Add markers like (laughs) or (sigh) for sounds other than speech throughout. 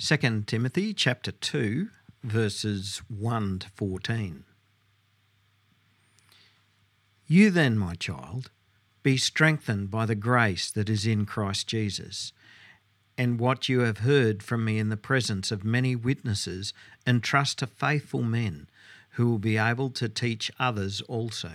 2 Timothy chapter 2 verses 1 to 14. You then, my child, be strengthened by the grace that is in Christ Jesus, and what you have heard from me in the presence of many witnesses, entrust to faithful men who will be able to teach others also.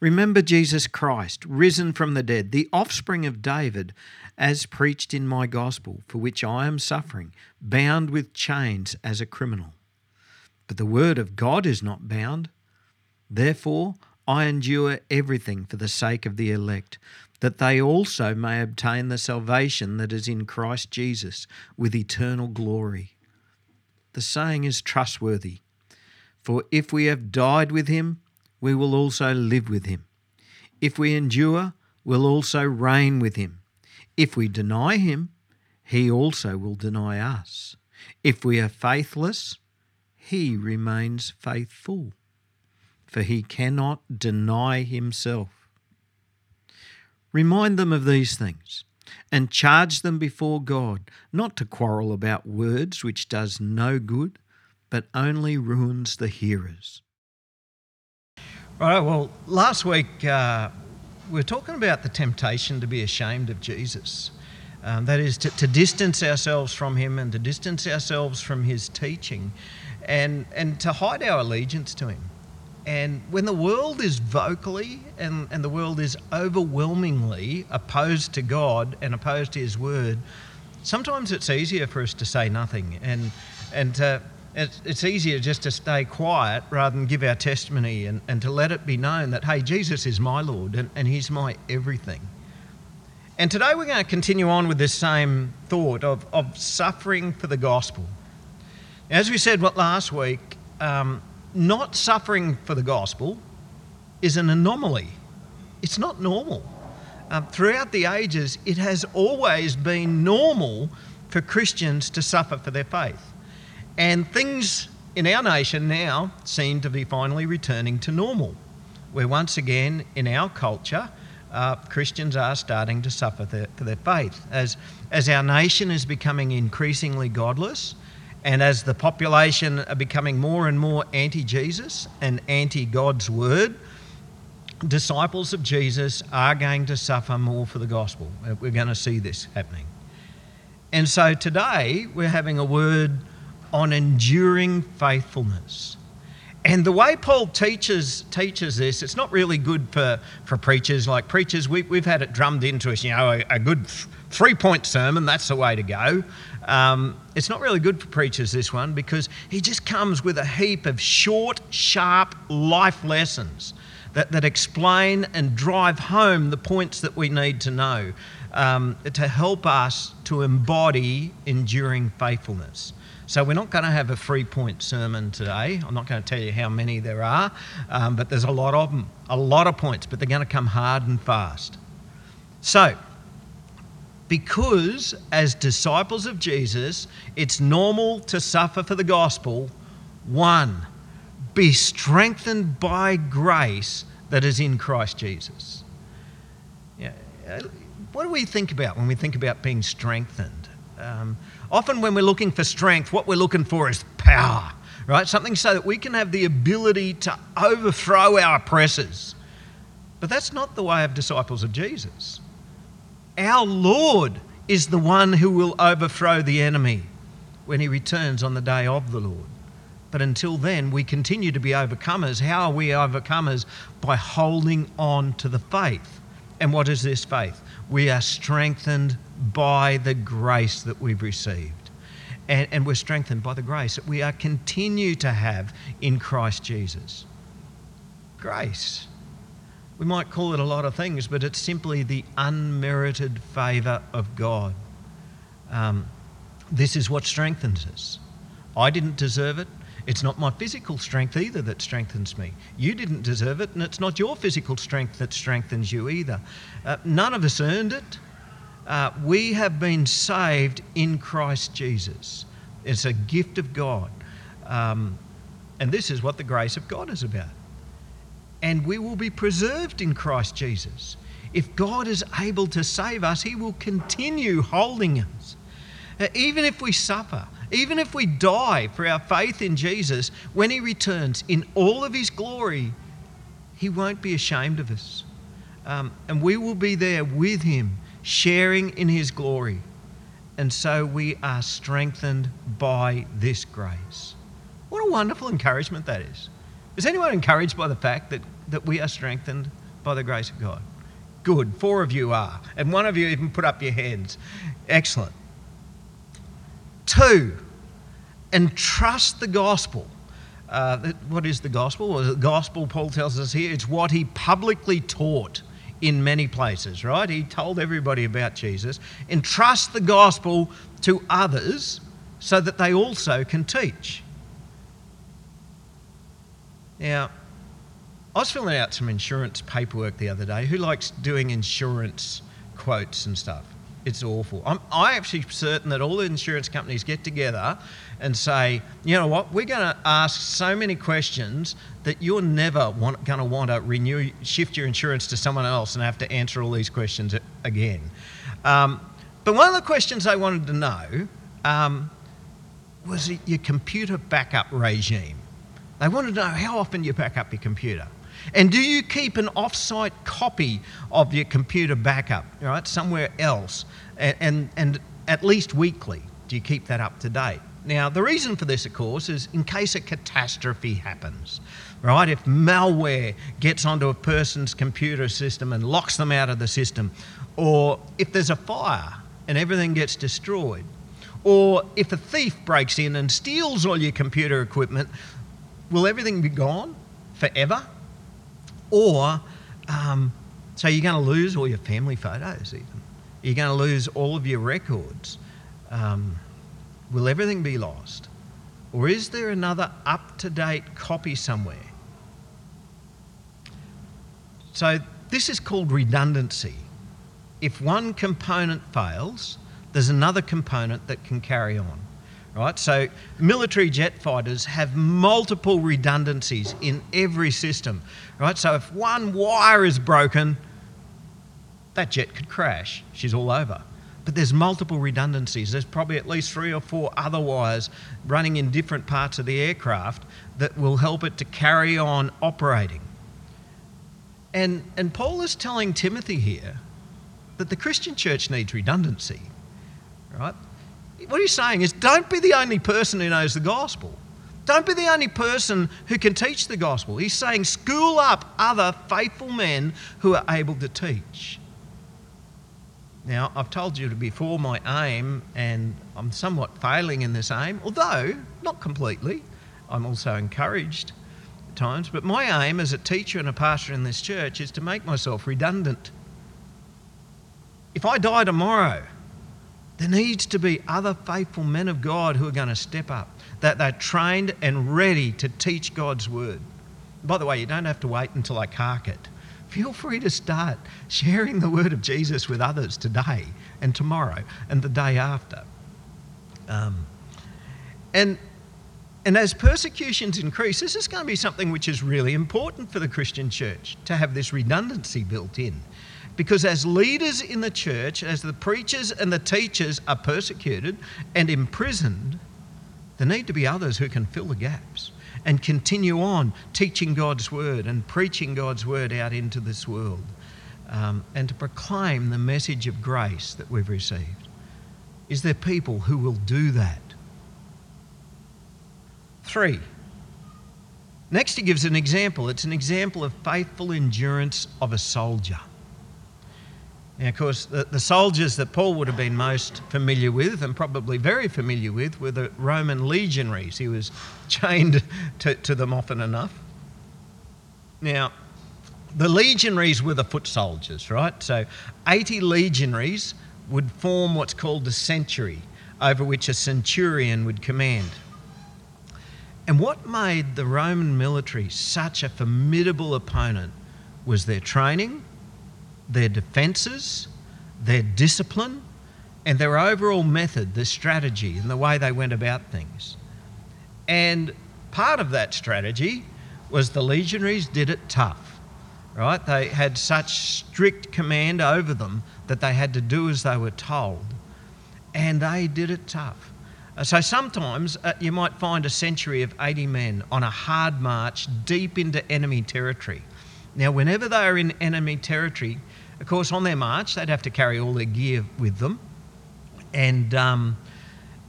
Remember Jesus Christ, risen from the dead, the offspring of David, as preached in my gospel, for which I am suffering, bound with chains as a criminal. But the word of God is not bound. Therefore, I endure everything for the sake of the elect, that they also may obtain the salvation that is in Christ Jesus with eternal glory. The saying is trustworthy. For if we have died with him, we will also live with him. If we endure, we'll also reign with him. If we deny him, he also will deny us. If we are faithless, he remains faithful, for he cannot deny himself. Remind them of these things and charge them before God not to quarrel about words which does no good, but only ruins the hearers. Right. Well, last week uh, we were talking about the temptation to be ashamed of Jesus. Um, that is to, to, distance ourselves from him and to distance ourselves from his teaching and, and to hide our allegiance to him. And when the world is vocally and, and the world is overwhelmingly opposed to God and opposed to his word, sometimes it's easier for us to say nothing and, and to, it's, it's easier just to stay quiet rather than give our testimony and, and to let it be known that, hey, Jesus is my Lord and, and He's my everything. And today we're going to continue on with this same thought of, of suffering for the gospel. As we said last week, um, not suffering for the gospel is an anomaly. It's not normal. Um, throughout the ages, it has always been normal for Christians to suffer for their faith. And things in our nation now seem to be finally returning to normal, where once again in our culture, uh, Christians are starting to suffer their, for their faith. As, as our nation is becoming increasingly godless, and as the population are becoming more and more anti Jesus and anti God's word, disciples of Jesus are going to suffer more for the gospel. We're going to see this happening. And so today we're having a word on enduring faithfulness. And the way Paul teaches teaches this, it's not really good for, for preachers. Like preachers, we, we've had it drummed into us, you know, a, a good three point sermon, that's the way to go. Um, it's not really good for preachers, this one, because he just comes with a heap of short, sharp life lessons that, that explain and drive home the points that we need to know um, to help us to embody enduring faithfulness. So we're not going to have a three point sermon today. I'm not going to tell you how many there are, um, but there's a lot of them, a lot of points, but they're going to come hard and fast. So, because as disciples of Jesus, it's normal to suffer for the gospel, one, be strengthened by grace that is in Christ Jesus. Yeah. What do we think about when we think about being strengthened? Um, Often, when we're looking for strength, what we're looking for is power, right? Something so that we can have the ability to overthrow our oppressors. But that's not the way of disciples of Jesus. Our Lord is the one who will overthrow the enemy when he returns on the day of the Lord. But until then, we continue to be overcomers. How are we overcomers? By holding on to the faith. And what is this faith? We are strengthened by the grace that we've received. And, and we're strengthened by the grace that we are continue to have in Christ Jesus. Grace. We might call it a lot of things, but it's simply the unmerited favour of God. Um, this is what strengthens us. I didn't deserve it. It's not my physical strength either that strengthens me. You didn't deserve it, and it's not your physical strength that strengthens you either. Uh, none of us earned it. Uh, we have been saved in Christ Jesus. It's a gift of God. Um, and this is what the grace of God is about. And we will be preserved in Christ Jesus. If God is able to save us, He will continue holding us. Uh, even if we suffer, even if we die for our faith in Jesus, when He returns in all of His glory, He won't be ashamed of us. Um, and we will be there with Him, sharing in His glory. And so we are strengthened by this grace. What a wonderful encouragement that is. Is anyone encouraged by the fact that, that we are strengthened by the grace of God? Good. Four of you are. And one of you even put up your hands. Excellent. Two, entrust the gospel. Uh, what is the gospel? Well, the gospel, Paul tells us here, it's what he publicly taught in many places, right? He told everybody about Jesus. Entrust the gospel to others so that they also can teach. Now, I was filling out some insurance paperwork the other day. Who likes doing insurance quotes and stuff? It's awful. I'm I actually certain that all the insurance companies get together and say, you know what, we're going to ask so many questions that you're never going to want to renew, shift your insurance to someone else and have to answer all these questions again. Um, but one of the questions they wanted to know um, was your computer backup regime. They wanted to know how often you back up your computer. And do you keep an off-site copy of your computer backup, right, somewhere else, and, and, and at least weekly? Do you keep that up to date? Now, the reason for this, of course, is in case a catastrophe happens, right? If malware gets onto a person's computer system and locks them out of the system, or if there's a fire and everything gets destroyed, or if a thief breaks in and steals all your computer equipment, will everything be gone forever? Or, um, so you're going to lose all your family photos, even. You're going to lose all of your records. Um, will everything be lost? Or is there another up to date copy somewhere? So, this is called redundancy. If one component fails, there's another component that can carry on right? So military jet fighters have multiple redundancies in every system, right? So if one wire is broken, that jet could crash. She's all over. But there's multiple redundancies. There's probably at least three or four other wires running in different parts of the aircraft that will help it to carry on operating. And, and Paul is telling Timothy here that the Christian church needs redundancy, right? what he's saying is don't be the only person who knows the gospel. Don't be the only person who can teach the gospel. He's saying school up other faithful men who are able to teach. Now, I've told you before my aim, and I'm somewhat failing in this aim, although not completely. I'm also encouraged at times, but my aim as a teacher and a pastor in this church is to make myself redundant. If I die tomorrow, there needs to be other faithful men of God who are going to step up, that they're trained and ready to teach God's word. By the way, you don't have to wait until I cark it. Feel free to start sharing the word of Jesus with others today and tomorrow and the day after. Um, and, and as persecutions increase, this is going to be something which is really important for the Christian church to have this redundancy built in. Because as leaders in the church, as the preachers and the teachers are persecuted and imprisoned, there need to be others who can fill the gaps and continue on teaching God's word and preaching God's word out into this world um, and to proclaim the message of grace that we've received. Is there people who will do that? Three. Next, he gives an example. It's an example of faithful endurance of a soldier. And of course, the, the, soldiers that Paul would have been most familiar with, and probably very familiar with, were the Roman legionaries. He was chained (laughs) to, to them often enough. Now, the legionaries were the foot soldiers, right? So 80 legionaries would form what's called a century, over which a centurion would command. And what made the Roman military such a formidable opponent was their training, their defences, their discipline, and their overall method, their strategy, and the way they went about things. And part of that strategy was the legionaries did it tough, right? They had such strict command over them that they had to do as they were told, and they did it tough. Uh, so sometimes uh, you might find a century of 80 men on a hard march deep into enemy territory. Now, whenever they are in enemy territory, of course, on their march, they'd have to carry all their gear with them and um,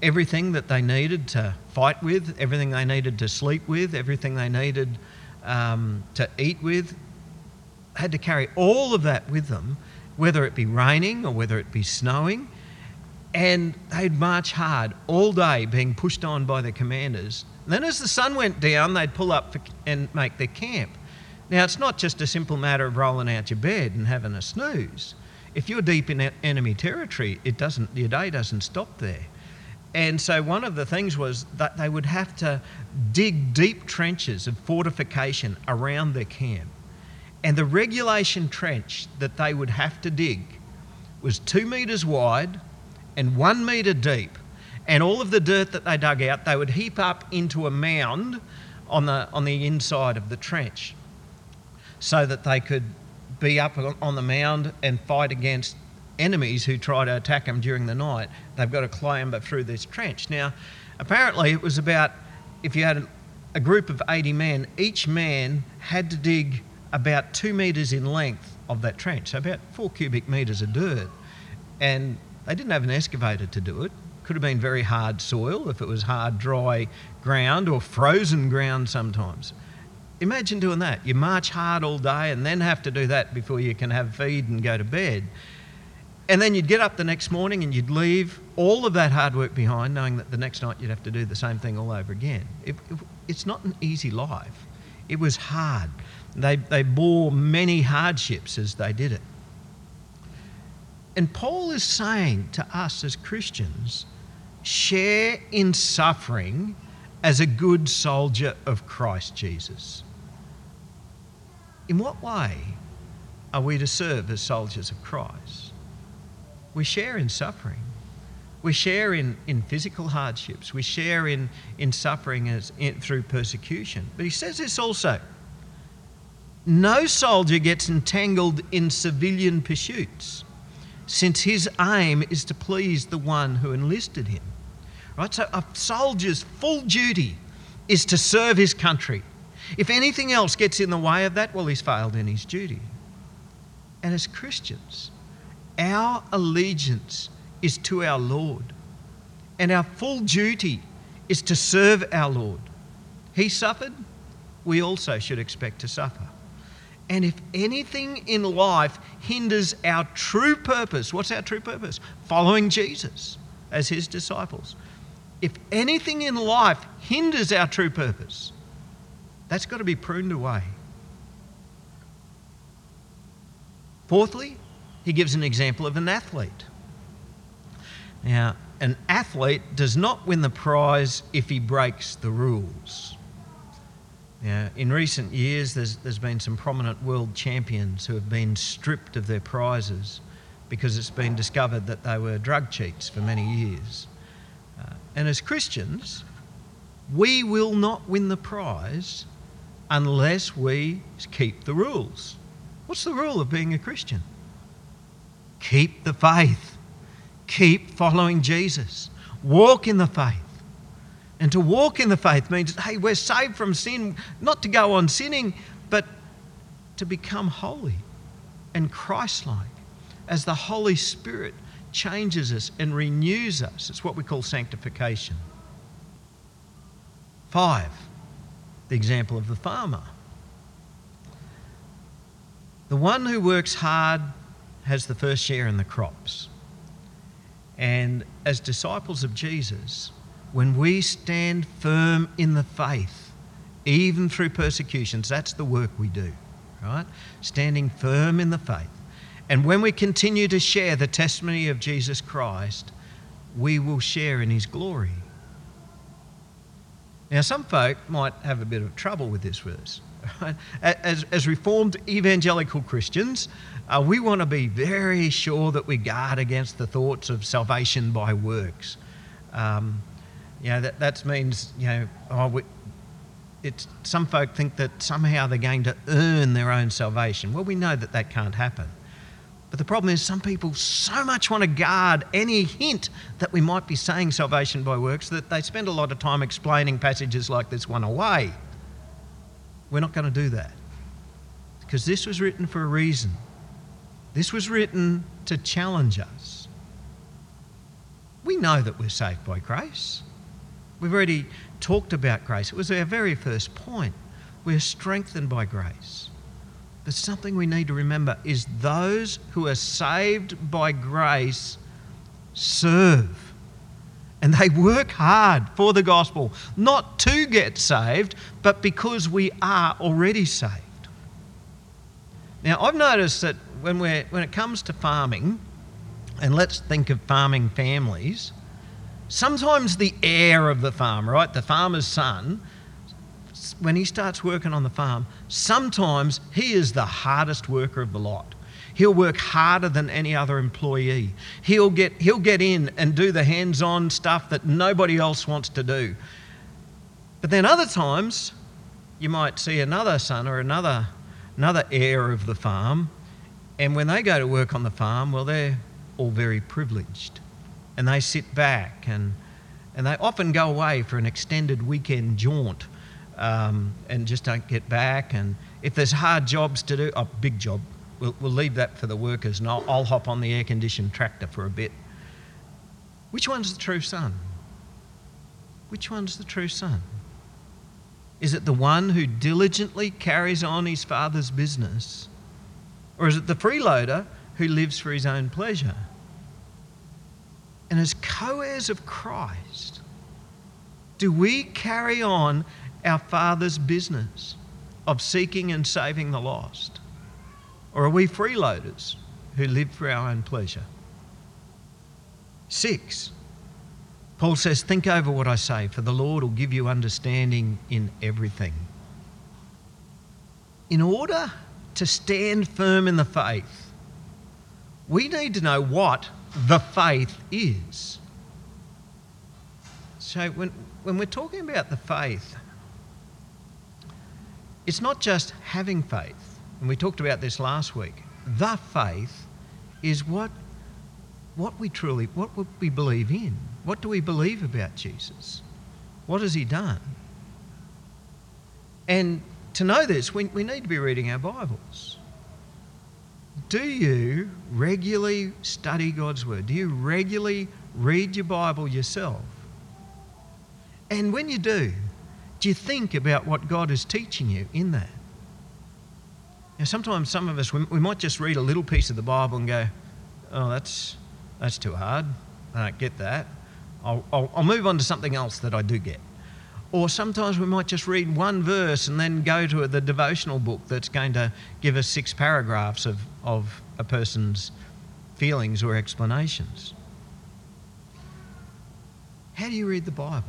everything that they needed to fight with, everything they needed to sleep with, everything they needed um, to eat with, had to carry all of that with them, whether it be raining or whether it be snowing and they'd march hard all day, being pushed on by the commanders. And then, as the sun went down, they'd pull up and make their camp. Now, it's not just a simple matter of rolling out your bed and having a snooze. If you're deep in enemy territory, it doesn't, your day doesn't stop there. And so, one of the things was that they would have to dig deep trenches of fortification around their camp. And the regulation trench that they would have to dig was two metres wide and one metre deep. And all of the dirt that they dug out, they would heap up into a mound on the, on the inside of the trench so that they could be up on the mound and fight against enemies who try to attack them during the night. They've got to clamber through this trench. Now, apparently, it was about if you had a group of 80 men, each man had to dig about two metres in length of that trench, so about four cubic metres of dirt. And they didn't have an excavator to do it. Could have been very hard soil if it was hard, dry ground or frozen ground sometimes. Imagine doing that. You march hard all day and then have to do that before you can have feed and go to bed. And then you'd get up the next morning and you'd leave all of that hard work behind, knowing that the next night you'd have to do the same thing all over again. It, it, it's not an easy life. It was hard. They, they bore many hardships as they did it. And Paul is saying to us as Christians share in suffering as a good soldier of Christ Jesus. In what way are we to serve as soldiers of Christ? We share in suffering. We share in, in physical hardships. We share in, in suffering as, in, through persecution. But he says this also no soldier gets entangled in civilian pursuits since his aim is to please the one who enlisted him. Right? So a soldier's full duty is to serve his country. If anything else gets in the way of that, well, he's failed in his duty. And as Christians, our allegiance is to our Lord, and our full duty is to serve our Lord. He suffered, we also should expect to suffer. And if anything in life hinders our true purpose, what's our true purpose? Following Jesus as his disciples. If anything in life hinders our true purpose, that's got to be pruned away. Fourthly, he gives an example of an athlete. Now, an athlete does not win the prize if he breaks the rules. Now, in recent years, there's, there's been some prominent world champions who have been stripped of their prizes because it's been discovered that they were drug cheats for many years. Uh, and as Christians, we will not win the prize unless we keep the rules. What's the rule of being a Christian? Keep the faith, keep following Jesus, walk in the faith. And to walk in the faith means, hey, we're saved from sin, not to go on sinning, but to become holy and Christ like as the Holy Spirit changes us and renews us. It's what we call sanctification. Five, the example of the farmer. The one who works hard has the first share in the crops. And as disciples of Jesus, when we stand firm in the faith, even through persecutions, that's the work we do, right? Standing firm in the faith. And when we continue to share the testimony of Jesus Christ, we will share in his glory. Now, some folk might have a bit of trouble with this verse. (laughs) As, as Reformed evangelical Christians, uh, we want to be very sure that we guard against the thoughts of salvation by works. Um, you know, that, that means, you know, oh, we, it's, some folk think that somehow they're going to earn their own salvation. Well, we know that that can't happen. But the problem is, some people so much want to guard any hint that we might be saying salvation by works that they spend a lot of time explaining passages like this one away. We're not going to do that. Because this was written for a reason. This was written to challenge us. We know that we're saved by grace. We've already talked about grace. It was our very first point. We're strengthened by grace. But something we need to remember is those who are saved by grace serve. And they work hard for the gospel, not to get saved, but because we are already saved. Now, I've noticed that when, we're, when it comes to farming, and let's think of farming families, sometimes the heir of the farm, right, the farmer's son, when he starts working on the farm, sometimes he is the hardest worker of the lot. He'll work harder than any other employee. He'll get, he'll get in and do the hands on stuff that nobody else wants to do. But then other times, you might see another son or another, another heir of the farm, and when they go to work on the farm, well, they're all very privileged. And they sit back and, and they often go away for an extended weekend jaunt um, and just don't get back. And if there's hard jobs to do, a big job, we'll, we'll leave that for the workers and I'll, I'll hop on the air conditioned tractor for a bit. Which one's the true son? Which one's the true son? Is it the one who diligently carries on his father's business? Or is it the freeloader who lives for his own pleasure? And as co heirs of Christ, do we carry on our Father's business of seeking and saving the lost? Or are we freeloaders who live for our own pleasure? Six, Paul says, Think over what I say, for the Lord will give you understanding in everything. In order to stand firm in the faith, we need to know what the faith is. So, when, when we're talking about the faith, it's not just having faith, and we talked about this last week. The faith is what, what we truly, what we believe in. What do we believe about Jesus? What has he done? And to know this, we, we need to be reading our Bibles. Do you regularly study God's Word? Do you regularly read your Bible yourself? And when you do, do you think about what God is teaching you in that? Now, sometimes some of us, we, we might just read a little piece of the Bible and go, oh, that's, that's too hard. I don't get that. I'll, I'll, I'll move on to something else that I do get. Or sometimes we might just read one verse and then go to the devotional book that's going to give us six paragraphs of, of a person's feelings or explanations. How do you read the Bible?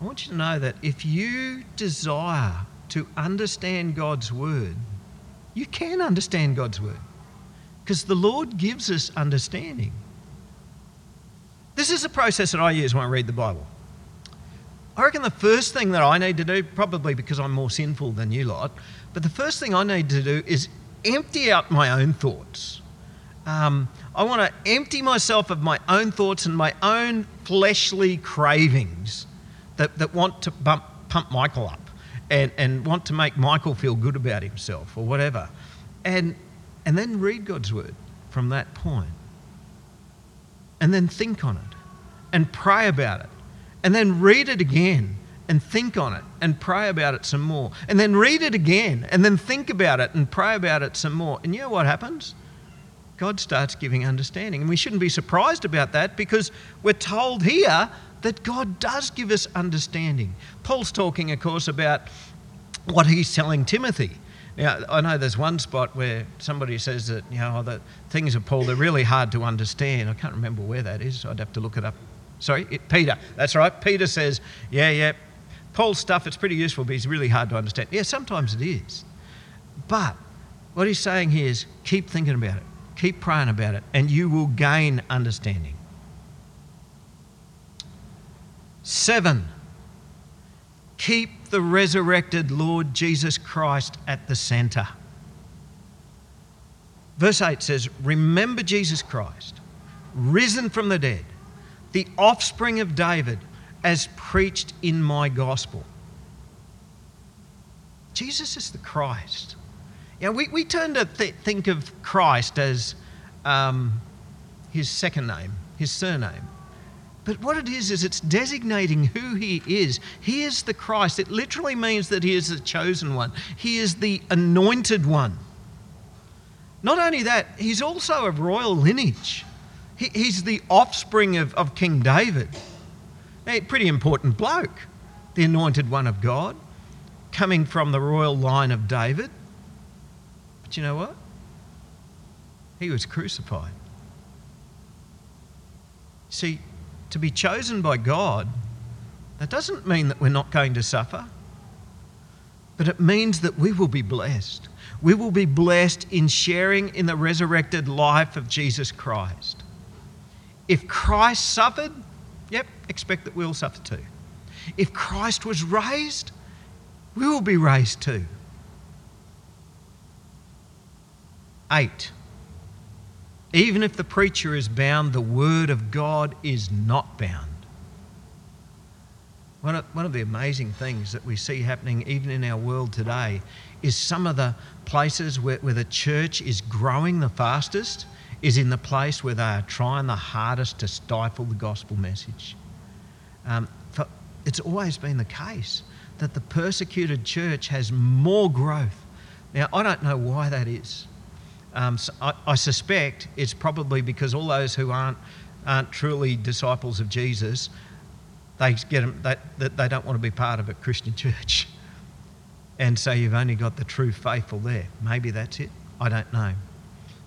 I want you to know that if you desire to understand God's Word, you can understand God's Word because the Lord gives us understanding. This is a process that I use when I read the Bible. I reckon the first thing that I need to do, probably because I'm more sinful than you lot, but the first thing I need to do is empty out my own thoughts. Um, I want to empty myself of my own thoughts and my own fleshly cravings that, that want to bump, pump Michael up and, and want to make Michael feel good about himself or whatever. And, and then read God's word from that point. And then think on it and pray about it. And then read it again and think on it and pray about it some more. And then read it again and then think about it and pray about it some more. And you know what happens? God starts giving understanding. And we shouldn't be surprised about that because we're told here that God does give us understanding. Paul's talking, of course, about what he's telling Timothy. Now, I know there's one spot where somebody says that, you know, the things of Paul, they're really hard to understand. I can't remember where that is. I'd have to look it up Sorry, it, Peter. That's right. Peter says, Yeah, yeah. Paul's stuff, it's pretty useful, but it's really hard to understand. Yeah, sometimes it is. But what he's saying here is keep thinking about it, keep praying about it, and you will gain understanding. Seven, keep the resurrected Lord Jesus Christ at the centre. Verse 8 says, Remember Jesus Christ, risen from the dead, the offspring of David, as preached in my gospel. Jesus is the Christ. Yeah, we, we tend to th- think of Christ as um, his second name, his surname. But what it is, is it's designating who he is. He is the Christ. It literally means that he is the chosen one, he is the anointed one. Not only that, he's also of royal lineage. He, he's the offspring of, of King David. A pretty important bloke, the anointed one of God, coming from the royal line of David. But you know what? He was crucified. See, to be chosen by God, that doesn't mean that we're not going to suffer, but it means that we will be blessed we will be blessed in sharing in the resurrected life of Jesus Christ. If Christ suffered, yep, expect that we'll suffer too. If Christ was raised, we will be raised too. Eight. Even if the preacher is bound, the word of God is not bound. One of, one of the amazing things that we see happening even in our world today is some of the places where, where the church is growing the fastest is in the place where they are trying the hardest to stifle the gospel message. Um, it's always been the case that the persecuted church has more growth. Now, I don't know why that is. Um, so I, I, suspect it's probably because all those who aren't, aren't truly disciples of Jesus, they, get them, they, they don't want to be part of a Christian (laughs) church and so you've only got the true faithful there. Maybe that's it. I don't know.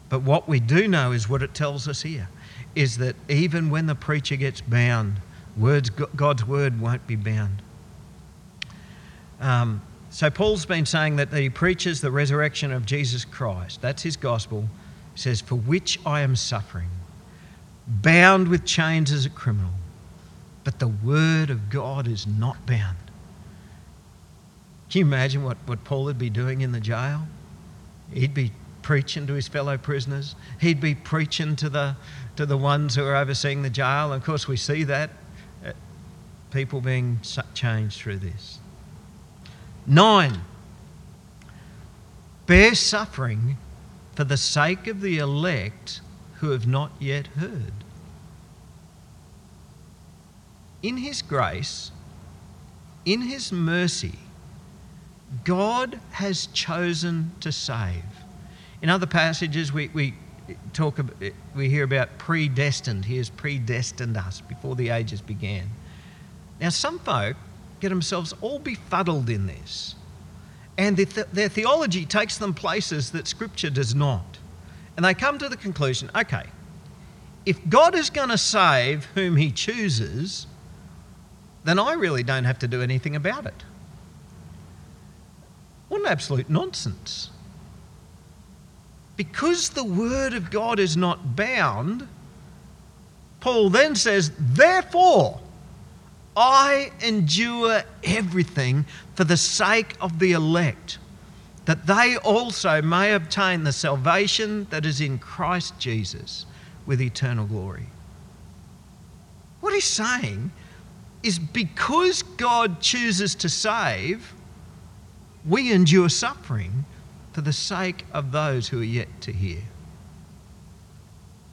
But what we do know is what it tells us here is that even when the preacher gets bound, words, God's word won't be bound. Um, so Paul's been saying that he preaches the resurrection of Jesus Christ. That's his gospel. He says, For which I am suffering, bound with chains as a criminal. But the word of God is not bound. Can you imagine what, what Paul would be doing in the jail? He'd be preaching to his fellow prisoners. He'd be preaching to the, to the ones who are overseeing the jail. And Of course, we see that uh, people being changed through this. Nine, bear suffering for the sake of the elect who have not yet heard. In His grace, in His mercy, God has chosen to save. In other passages, we, we talk about, we hear about predestined. He has predestined us before the ages began. Now, some folk get themselves all befuddled in this, and their, their theology takes them places that Scripture does not. And they come to the conclusion okay, if God is going to save whom He chooses, then I really don't have to do anything about it. What an absolute nonsense. Because the Word of God is not bound, Paul then says, Therefore, I endure everything for the sake of the elect, that they also may obtain the salvation that is in Christ Jesus with eternal glory. What he's saying is because God chooses to save, we endure suffering for the sake of those who are yet to hear.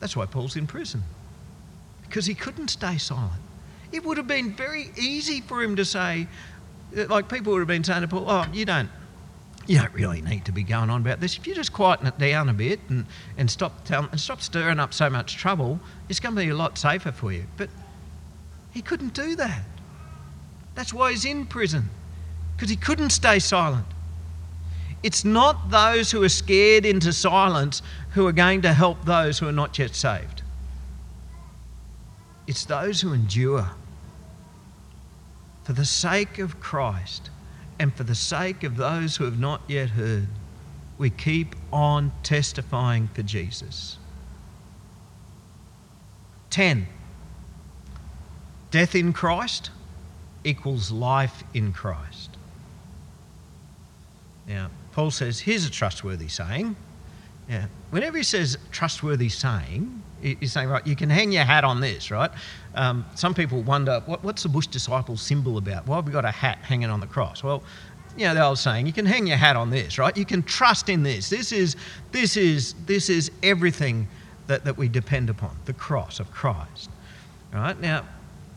That's why Paul's in prison, because he couldn't stay silent. It would have been very easy for him to say, uh, like people would have been saying to Paul, oh, you don't, you don't really need to be going on about this. If you just quieten it down a bit and, and stop telling, and stop stirring up so much trouble, it's going to be a lot safer for you. But he couldn't do that. That's why he's in prison because he couldn't stay silent. It's not those who are scared into silence who are going to help those who are not yet saved. It's those who endure for the sake of Christ and for the sake of those who have not yet heard. We keep on testifying for Jesus. 10. Death in Christ equals life in Christ. Now, Paul says, here's a trustworthy saying. Yeah. Whenever he says trustworthy saying, he's saying, right, you can hang your hat on this, right? Um, some people wonder, what, what's the Bush disciples symbol about? Why have we got a hat hanging on the cross? Well, you know, the old saying, you can hang your hat on this, right? You can trust in this. This is, this is, this is everything that, that we depend upon, the cross of Christ. Right? Now,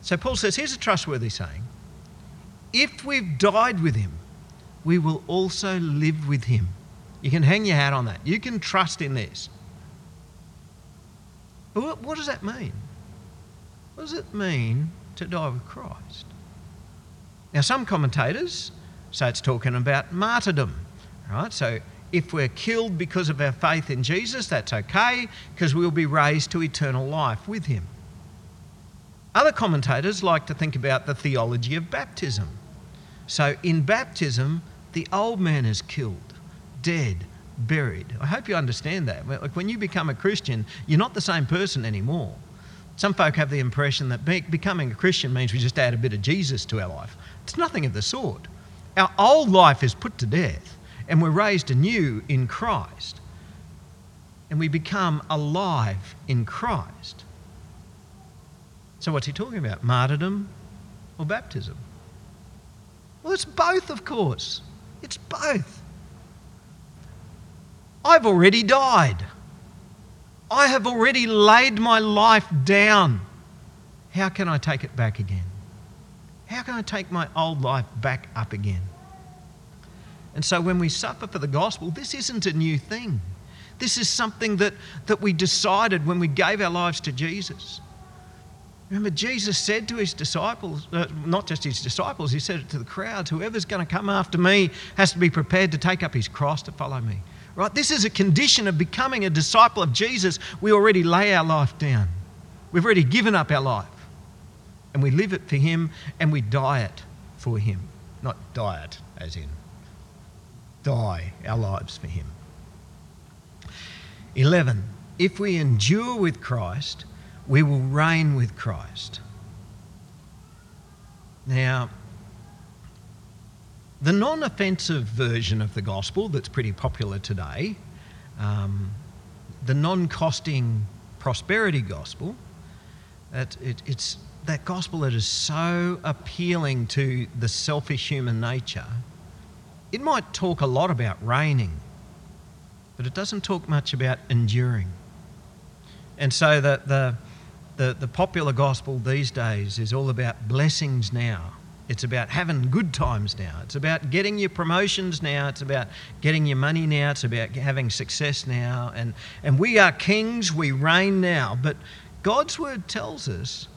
so Paul says, here's a trustworthy saying. If we've died with him, we will also live with him. You can hang your hat on that. You can trust in this. But what does that mean? What does it mean to die with Christ? Now, some commentators say it's talking about martyrdom, right? So if we're killed because of our faith in Jesus, that's okay, because we'll be raised to eternal life with him. Other commentators like to think about the theology of baptism. So in baptism, the old man is killed, dead, buried. I hope you understand that. Like when you become a Christian, you're not the same person anymore. Some folk have the impression that becoming a Christian means we just add a bit of Jesus to our life. It's nothing of the sort. Our old life is put to death and we're raised anew in Christ. And we become alive in Christ. So, what's he talking about? Martyrdom or baptism? Well, it's both, of course. It's both. I've already died. I have already laid my life down. How can I take it back again? How can I take my old life back up again? And so when we suffer for the gospel, this isn't a new thing. This is something that, that we decided when we gave our lives to Jesus. Remember, Jesus said to his disciples, uh, not just his disciples, he said it to the crowds whoever's going to come after me has to be prepared to take up his cross to follow me. Right? This is a condition of becoming a disciple of Jesus. We already lay our life down, we've already given up our life. And we live it for him and we die it for him. Not diet, as in die our lives for him. 11. If we endure with Christ, we will reign with Christ. Now, the non offensive version of the gospel that's pretty popular today, um, the non costing prosperity gospel, it, it, it's that gospel that is so appealing to the selfish human nature it might talk a lot about reigning, but it doesn't talk much about enduring. And so the, the, the, the popular gospel these days is all about blessings now. It's about having good times now. It's about getting your promotions now. It's about getting your money now. It's about having success now. And, and we are kings, we reign now. But God's word tells us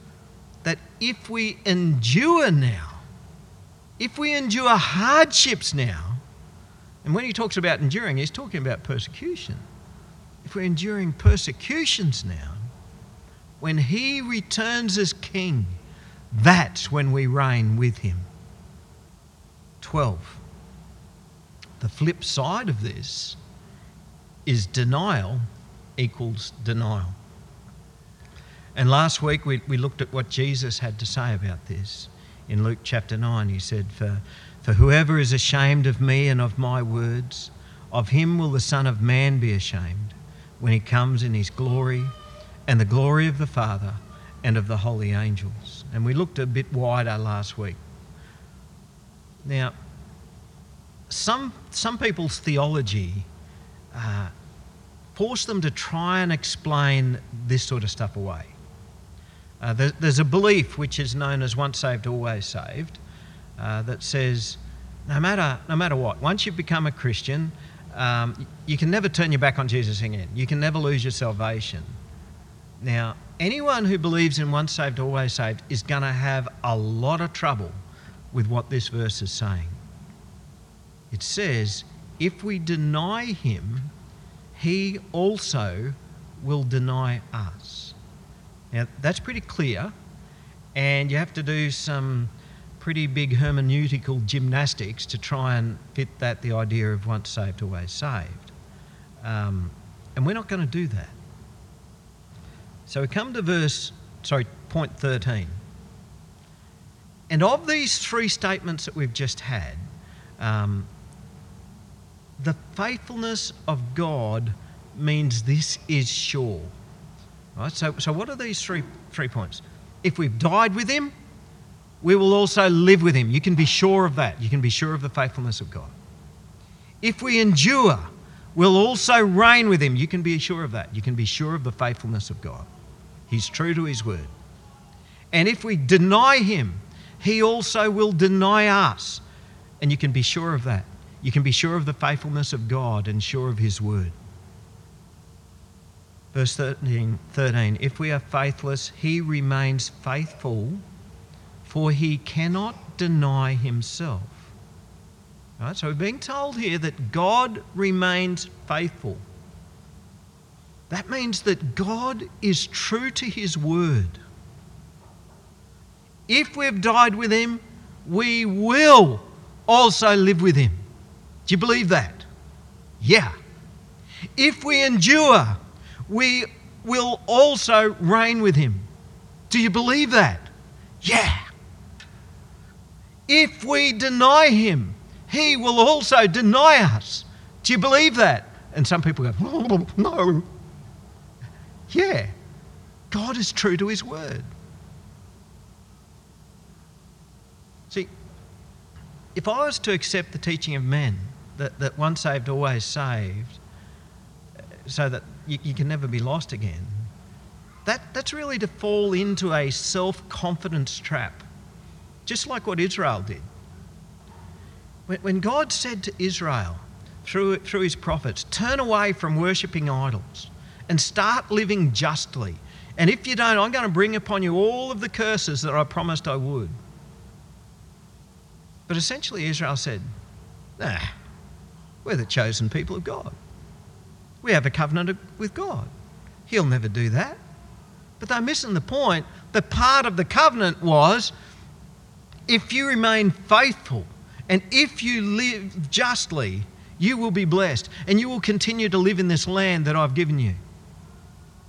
that if we endure now, if we endure hardships now, and when he talks about enduring, he's talking about persecution. If we're enduring persecutions now, when he returns as king, that's when we reign with him. 12. The flip side of this is denial equals denial. And last week we, we looked at what Jesus had to say about this in Luke chapter 9, he said, For, for whoever is ashamed of me and of my words, of him will the Son of Man be ashamed when he comes in his glory and the glory of the Father and of the holy angels. And we looked a bit wider last week. Now, some, some people's theology uh, them to try and explain this sort of stuff away. Uh, there, there's a belief which is known as once saved, always saved, uh, that says no matter, no matter what, once you've become a Christian, um, you can never turn your back on Jesus again. You can never lose your salvation. Now, anyone who believes in once saved, always saved is going to have a lot of trouble with what this verse is saying. It says, if we deny him, he also will deny us. Now, that's pretty clear and you have to do some pretty big hermeneutical gymnastics to try and fit that the idea of once saved, always saved. Um, and we're not going to do that. So we come to verse, sorry, point 13. And of these three statements that we've just had, um, the faithfulness of God means this is sure. Right? So, so what are these three, three points? If we've died with Him, we will also live with Him. You can be sure of that. You can be sure of the faithfulness of God. If we endure, we'll also reign with Him. You can be sure of that. You can be sure of the faithfulness of God. He's true to His word. And if we deny Him, He also will deny us. And you can be sure of that. You can be sure of the faithfulness of God and sure of His word. Verse 13, 13 If we are faithless, He remains faithful, for He cannot deny Himself. Right, so we're being told here that God remains faithful. That means that God is true to His word. If we've died with Him, we will also live with Him. Do you believe that? Yeah. If we endure, we will also reign with Him. Do you believe that? Yeah. If we deny Him, He will also deny us. Do you believe that? And some people go, (laughs) no. Yeah. God is true to His word. See, if I was to accept the teaching of men that, that once saved, always saved, so that you, you can never be lost again, that, that's really to fall into a self confidence trap, just like what Israel did. When, when God said to Israel through, through his prophets, turn away from worshipping idols and start living justly. And if you don't, I'm going to bring upon you all of the curses that I promised I would. But essentially, Israel said, Nah, we're the chosen people of God. We have a covenant with God. He'll never do that. But they're missing the point. The part of the covenant was if you remain faithful and if you live justly, you will be blessed and you will continue to live in this land that I've given you.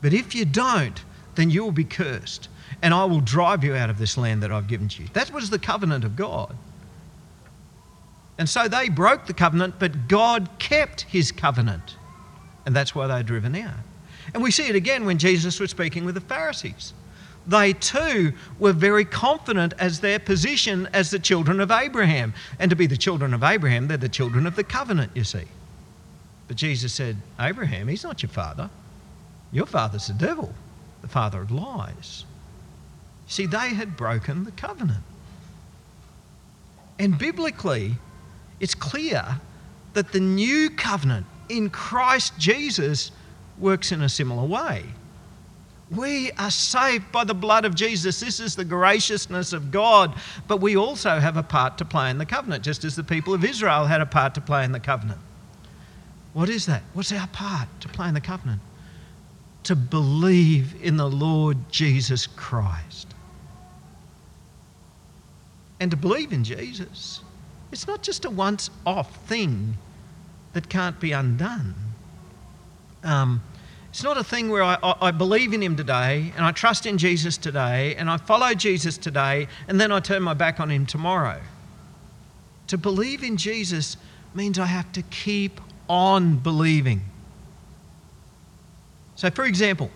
But if you don't, then you will be cursed and I will drive you out of this land that I've given to you. That was the covenant of God. And so they broke the covenant, but God kept his covenant. And that's why they're driven out. And we see it again when Jesus was speaking with the Pharisees. They too were very confident as their position as the children of Abraham. And to be the children of Abraham, they're the children of the covenant, you see. But Jesus said, Abraham, he's not your father. Your father's the devil, the father of lies. See, they had broken the covenant. And biblically, it's clear that the new covenant in Christ Jesus works in a similar way. We are saved by the blood of Jesus. This is the graciousness of God. But we also have a part to play in the covenant, just as the people of Israel had a part to play in the covenant. What is that? What's our part to play in the covenant? To believe in the Lord Jesus Christ. And to believe in Jesus it's not just a once off thing that can't be undone. Um, it's not a thing where I, I, believe in Him today and I trust in Jesus today and I follow Jesus today and then I turn my back on Him tomorrow. To believe in Jesus means I have to keep on believing. So, for example,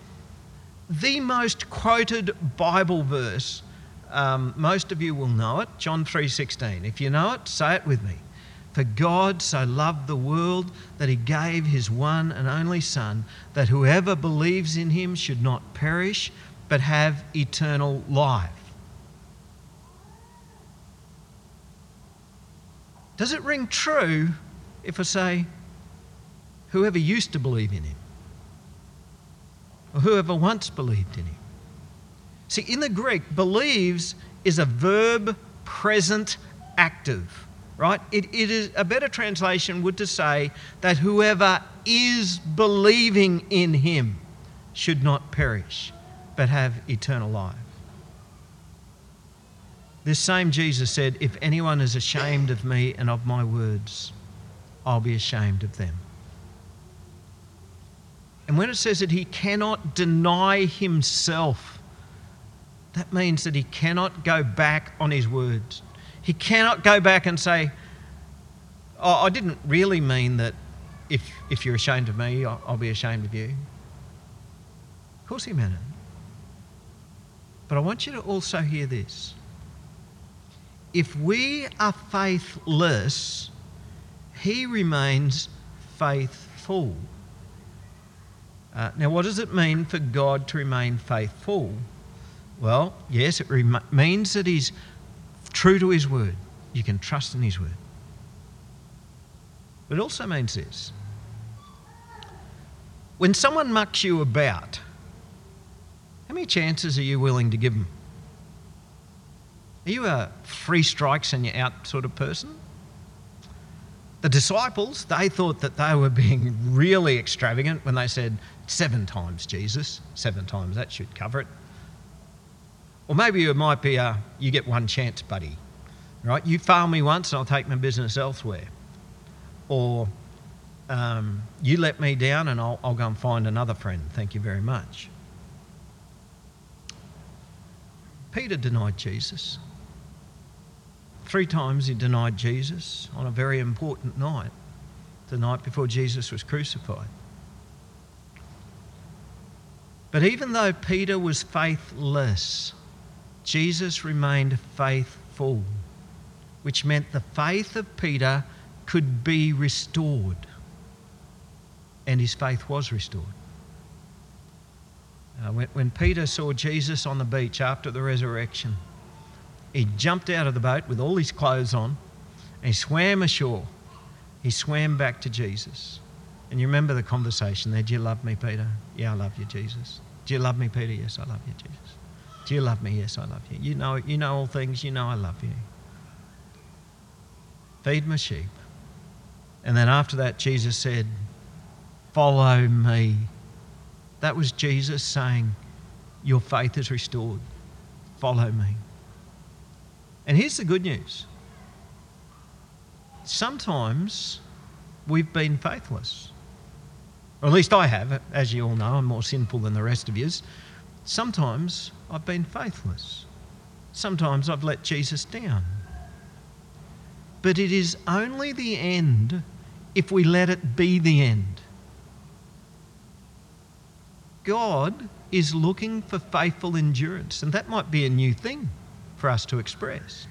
the most quoted Bible verse um, most of you will know it, John 3:16. If you know it, say it with me. For God so loved the world that he gave his one and only Son, that whoever believes in him should not perish, but have eternal life. Does it ring true if I say, whoever used to believe in him, whoever once believed in him? See, in the Greek, believes is a verb present active, right? It, it is a better translation would to say that whoever is believing in him should not perish, but have eternal life. This same Jesus said, If anyone is ashamed of me and of my words, I'll be ashamed of them. And when it says that he cannot deny himself, that means that he cannot go back on his words. He cannot go back and say, oh, I didn't really mean that if, if you're ashamed of me, I'll, I'll be ashamed of you. Of course he meant it. But I want you to also hear this. If we are faithless, he remains faithful. Uh, now, what does it mean for God to remain faithful? Well, yes, it rem- means that He's true to His word. You can trust in His word. But it also means this when someone mucks you about, how many chances are you willing to give them? Are you a three strikes and you're out sort of person? The disciples, they thought that they were being really extravagant when they said, Seven times, Jesus. Seven times, that should cover it. Or maybe it might be a, you get one chance, buddy. Right? You fail me once and I'll take my business elsewhere. Or um, you let me down and I'll, I'll go and find another friend. Thank you very much. Peter denied Jesus. Three times he denied Jesus on a very important night, the night before Jesus was crucified. But even though Peter was faithless, Jesus remained faithful, which meant the faith of Peter could be restored. And his faith was restored. Uh, when, when Peter saw Jesus on the beach after the resurrection, he jumped out of the boat with all his clothes on and he swam ashore. He swam back to Jesus. And you remember the conversation there. Do you love me, Peter? Yeah, I love you, Jesus. Do you love me, Peter? Yes, I love you, Jesus. Do you love me? Yes, I love you. You know, you know all things. You know I love you. Feed my sheep. And then after that, Jesus said, Follow me. That was Jesus saying, Your faith is restored. Follow me. And here's the good news sometimes we've been faithless. Or at least I have, as you all know, I'm more sinful than the rest of you. Sometimes I've been faithless. Sometimes I've let Jesus down. But it is only the end if we let it be the end. God is looking for faithful endurance, and that might be a new thing for us to express.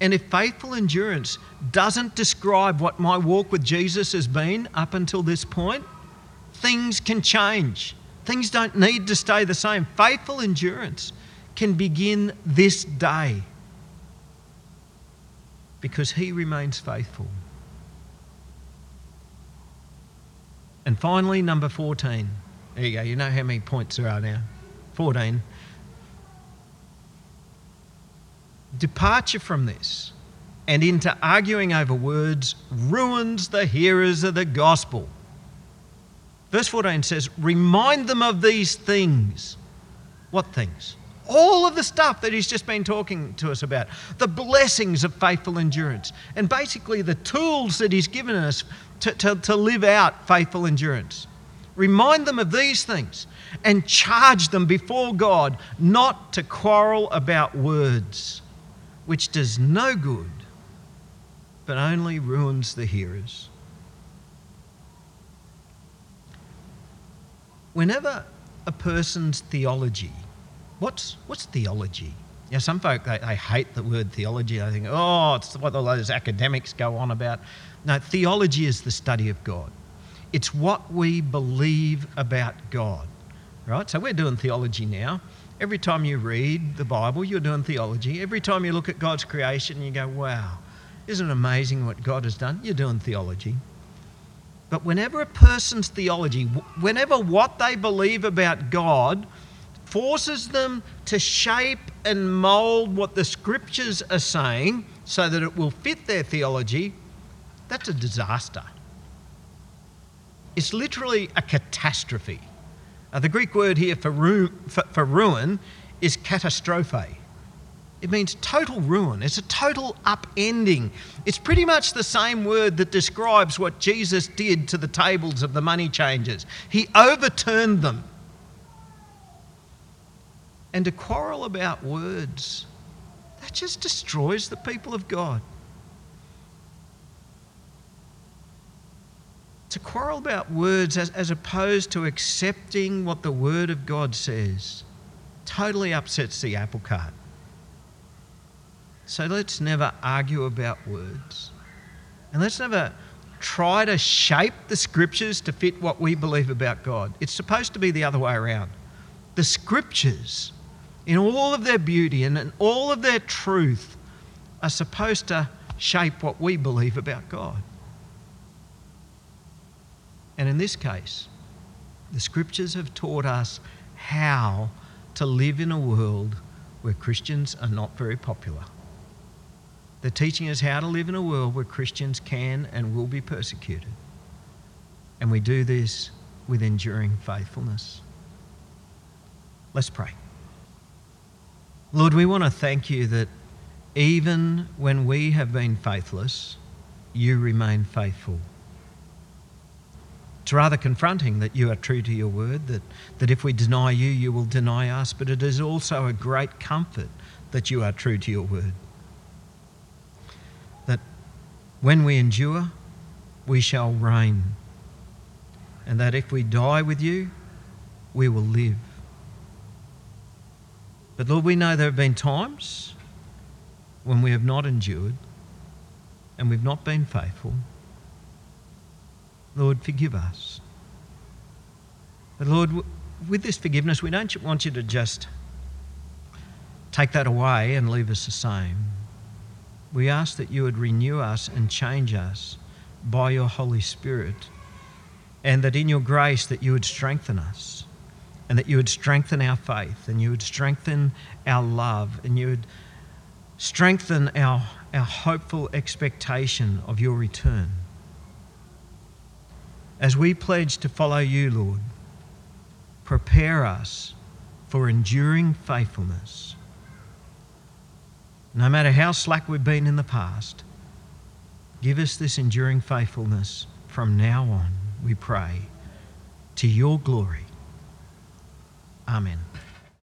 And if faithful endurance doesn't describe what my walk with Jesus has been up until this point, things can change. Things don't need to stay the same. Faithful endurance can begin this day because He remains faithful. And finally, number 14. There you go. You know how many points there are now? 14. Departure from this and into arguing over words ruins the hearers of the gospel. Verse 14 says, Remind them of these things. What things? All of the stuff that he's just been talking to us about, the blessings of faithful endurance, and basically the tools that he's given us to, to, to live out faithful endurance. Remind them of these things and charge them before God not to quarrel about words which does no good, but only ruins the hearers. Whenever a person's theology, what's, what's theology? Know, some folk, they, they hate the word theology. They think, oh, it's what all those academics go on about. No, theology is the study of God. It's what we believe about God, right? So we're doing theology now. Every time you read the Bible, you're doing theology. Every time you look at God's creation, you go, wow, isn't it amazing what God has done? You're doing theology. But whenever a person's theology, whenever what they believe about God forces them to shape and mold what the scriptures are saying so that it will fit their theology, that's a disaster. It's literally a catastrophe. Uh, the Greek word here for, ru- for, for ruin is catastrophe. It means total ruin. It's a total upending. It's pretty much the same word that describes what Jesus did to the tables of the money changers. He overturned them. And to quarrel about words, that just destroys the people of God. To quarrel about words as, as opposed to accepting what the Word of God says totally upsets the apple cart. So let's never argue about words. And let's never try to shape the scriptures to fit what we believe about God. It's supposed to be the other way around. The scriptures, in all of their beauty and in all of their truth, are supposed to shape what we believe about God. And in this case, the scriptures have taught us how to live in a world where Christians are not very popular. They're teaching us how to live in a world where Christians can and will be persecuted. And we do this with enduring faithfulness. Let's pray. Lord, we want to thank you that even when we have been faithless, you remain faithful. It's rather confronting that you are true to your word, that, that if we deny you, you will deny us, but it is also a great comfort that you are true to your word. That when we endure, we shall reign, and that if we die with you, we will live. But Lord, we know there have been times when we have not endured and we've not been faithful. Lord, forgive us. But Lord, with this forgiveness, we don't want you to just take that away and leave us the same. We ask that you would renew us and change us by your Holy Spirit, and that in your grace that you would strengthen us, and that you would strengthen our faith, and you would strengthen our love, and you would strengthen our, our hopeful expectation of your return. As we pledge to follow you, Lord, prepare us for enduring faithfulness. No matter how slack we've been in the past, give us this enduring faithfulness from now on, we pray, to your glory. Amen.